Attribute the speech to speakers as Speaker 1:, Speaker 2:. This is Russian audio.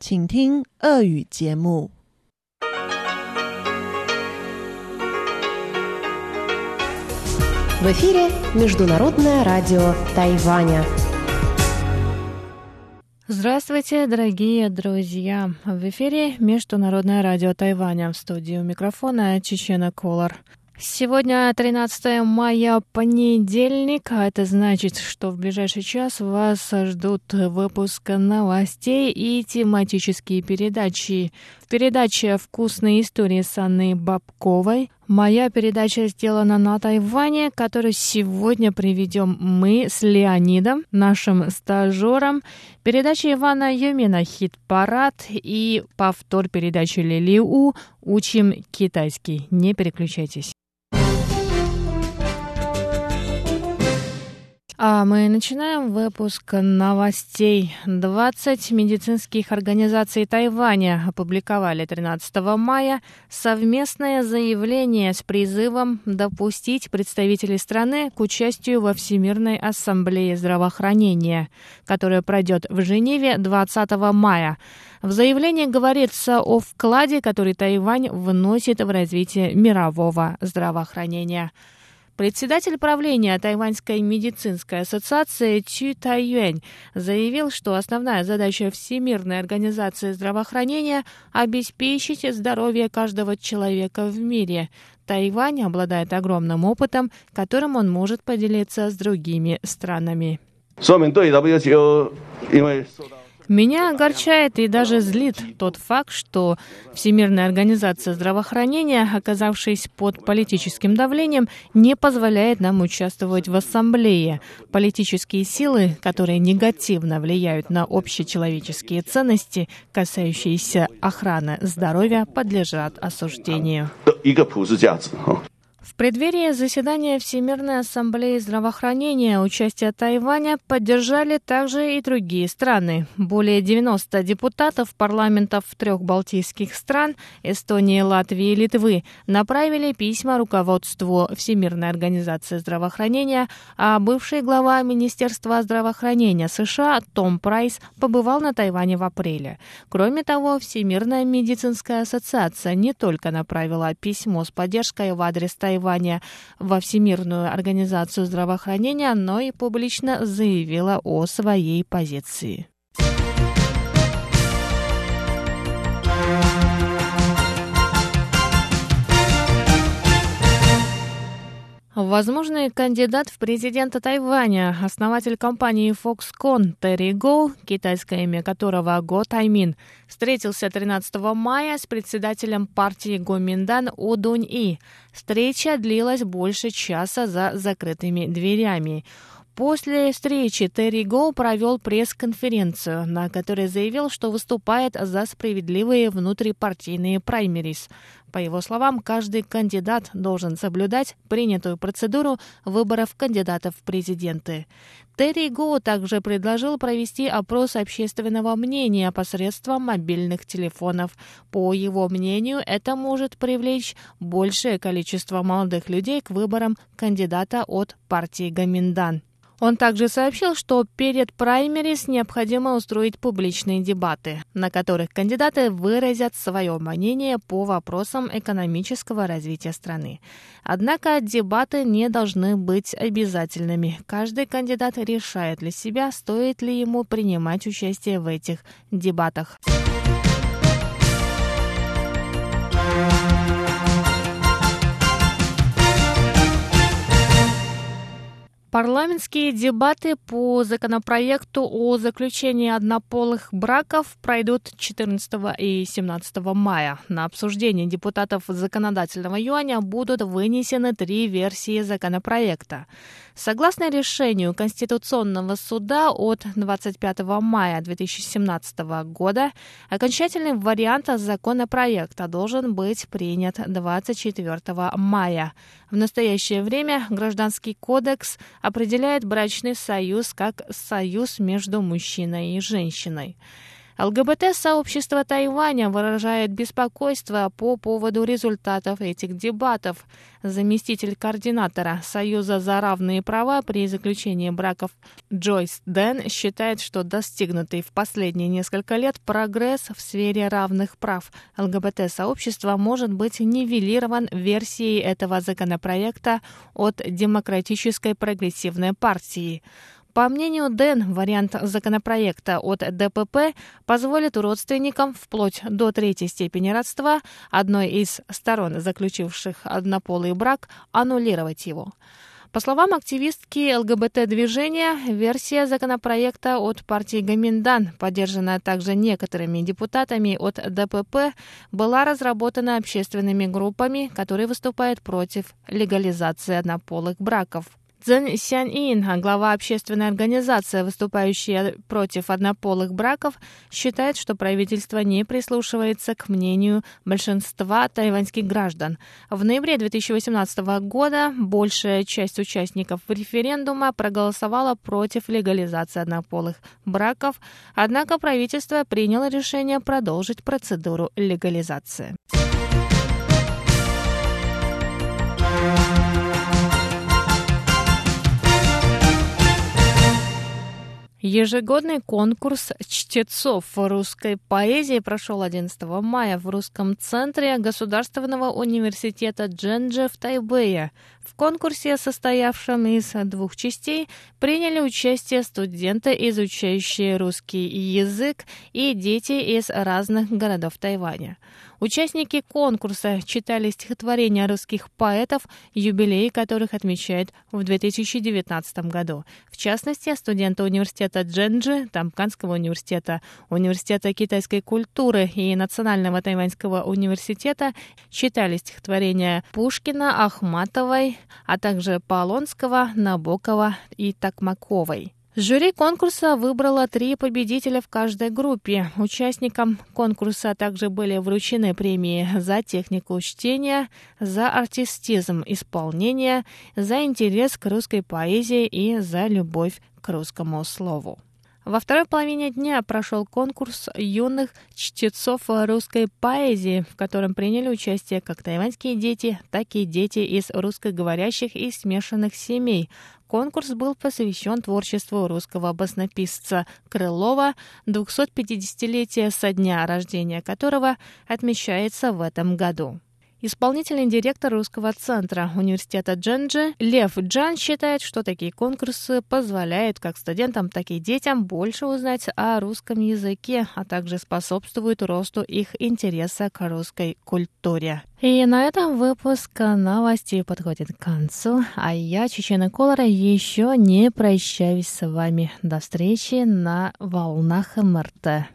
Speaker 1: 请听俄语节目。
Speaker 2: В эфире Международное радио Тайваня.
Speaker 3: Здравствуйте, дорогие друзья! В эфире Международное радио Тайваня. В студии у микрофона Чечена Колор. Сегодня 13 мая, понедельник, а это значит, что в ближайший час вас ждут выпуск новостей и тематические передачи. Передача «Вкусные истории» с Анной Бабковой. Моя передача сделана на Тайване, которую сегодня приведем мы с Леонидом, нашим стажером. Передача Ивана Юмина «Хит-парад» и повтор передачи Лилиу «Учим китайский». Не переключайтесь. А мы начинаем выпуск новостей. 20 медицинских организаций Тайваня опубликовали 13 мая совместное заявление с призывом допустить представителей страны к участию во Всемирной ассамблее здравоохранения, которая пройдет в Женеве 20 мая. В заявлении говорится о вкладе, который Тайвань вносит в развитие мирового здравоохранения. Председатель правления Тайваньской медицинской ассоциации Чу Тайюэнь заявил, что основная задача Всемирной организации здравоохранения – обеспечить здоровье каждого человека в мире. Тайвань обладает огромным опытом, которым он может поделиться с другими странами. Меня огорчает и даже злит тот факт, что Всемирная организация здравоохранения, оказавшись под политическим давлением, не позволяет нам участвовать в ассамблее. Политические силы, которые негативно влияют на общечеловеческие ценности, касающиеся охраны здоровья, подлежат осуждению. В преддверии заседания Всемирной ассамблеи здравоохранения участие Тайваня поддержали также и другие страны. Более 90 депутатов парламентов трех балтийских стран – Эстонии, Латвии и Литвы – направили письма руководству Всемирной организации здравоохранения, а бывший глава Министерства здравоохранения США Том Прайс побывал на Тайване в апреле. Кроме того, Всемирная медицинская ассоциация не только направила письмо с поддержкой в адрес Тайваня, Тайваня во Всемирную организацию здравоохранения, но и публично заявила о своей позиции. Возможный кандидат в президента Тайваня, основатель компании Foxconn Терри Го, китайское имя которого Го Таймин, встретился 13 мая с председателем партии Гоминдан У Дунь И. Встреча длилась больше часа за закрытыми дверями. После встречи Терри Го провел пресс-конференцию, на которой заявил, что выступает за справедливые внутрипартийные праймерис. По его словам, каждый кандидат должен соблюдать принятую процедуру выборов кандидатов в президенты. Терри Го также предложил провести опрос общественного мнения посредством мобильных телефонов. По его мнению, это может привлечь большее количество молодых людей к выборам кандидата от партии Гаминдан. Он также сообщил, что перед праймерис необходимо устроить публичные дебаты, на которых кандидаты выразят свое мнение по вопросам экономического развития страны. Однако дебаты не должны быть обязательными. Каждый кандидат решает для себя, стоит ли ему принимать участие в этих дебатах. Парламентские дебаты по законопроекту о заключении однополых браков пройдут 14 и 17 мая. На обсуждение депутатов законодательного юаня будут вынесены три версии законопроекта. Согласно решению Конституционного суда от 25 мая 2017 года, окончательный вариант законопроекта должен быть принят 24 мая. В настоящее время Гражданский кодекс определяет брачный союз как союз между мужчиной и женщиной. ЛГБТ-сообщество Тайваня выражает беспокойство по поводу результатов этих дебатов. Заместитель координатора Союза за равные права при заключении браков Джойс Дэн считает, что достигнутый в последние несколько лет прогресс в сфере равных прав ЛГБТ-сообщества может быть нивелирован версией этого законопроекта от Демократической прогрессивной партии. По мнению Дэн, вариант законопроекта от ДПП позволит родственникам вплоть до третьей степени родства одной из сторон, заключивших однополый брак, аннулировать его. По словам активистки ЛГБТ-движения, версия законопроекта от партии Гаминдан, поддержанная также некоторыми депутатами от ДПП, была разработана общественными группами, которые выступают против легализации однополых браков. Цзэн Сянь-Ин, глава общественной организации, выступающая против однополых браков, считает, что правительство не прислушивается к мнению большинства тайваньских граждан. В ноябре 2018 года большая часть участников референдума проголосовала против легализации однополых браков, однако правительство приняло решение продолжить процедуру легализации. Ежегодный конкурс чтецов русской поэзии прошел 11 мая в Русском центре Государственного университета Дженджи в Тайбэе. В конкурсе, состоявшем из двух частей, приняли участие студенты, изучающие русский язык, и дети из разных городов Тайваня. Участники конкурса читали стихотворения русских поэтов, юбилеи которых отмечают в 2019 году. В частности, студенты университета Дженджи, Тамканского университета, Университета китайской культуры и Национального тайваньского университета читали стихотворения Пушкина, Ахматовой, а также Полонского, Набокова и Токмаковой. Жюри конкурса выбрало три победителя в каждой группе. Участникам конкурса также были вручены премии за технику чтения, за артистизм исполнения, за интерес к русской поэзии и за любовь к русскому слову. Во второй половине дня прошел конкурс юных чтецов русской поэзии, в котором приняли участие как тайваньские дети, так и дети из русскоговорящих и смешанных семей. Конкурс был посвящен творчеству русского баснописца Крылова, 250-летие со дня рождения которого отмечается в этом году. Исполнительный директор Русского центра университета Дженджи Лев Джан считает, что такие конкурсы позволяют как студентам, так и детям больше узнать о русском языке, а также способствуют росту их интереса к русской культуре. И на этом выпуск новостей подходит к концу, а я, Чечена Колора, еще не прощаюсь с вами. До встречи на волнах МРТ.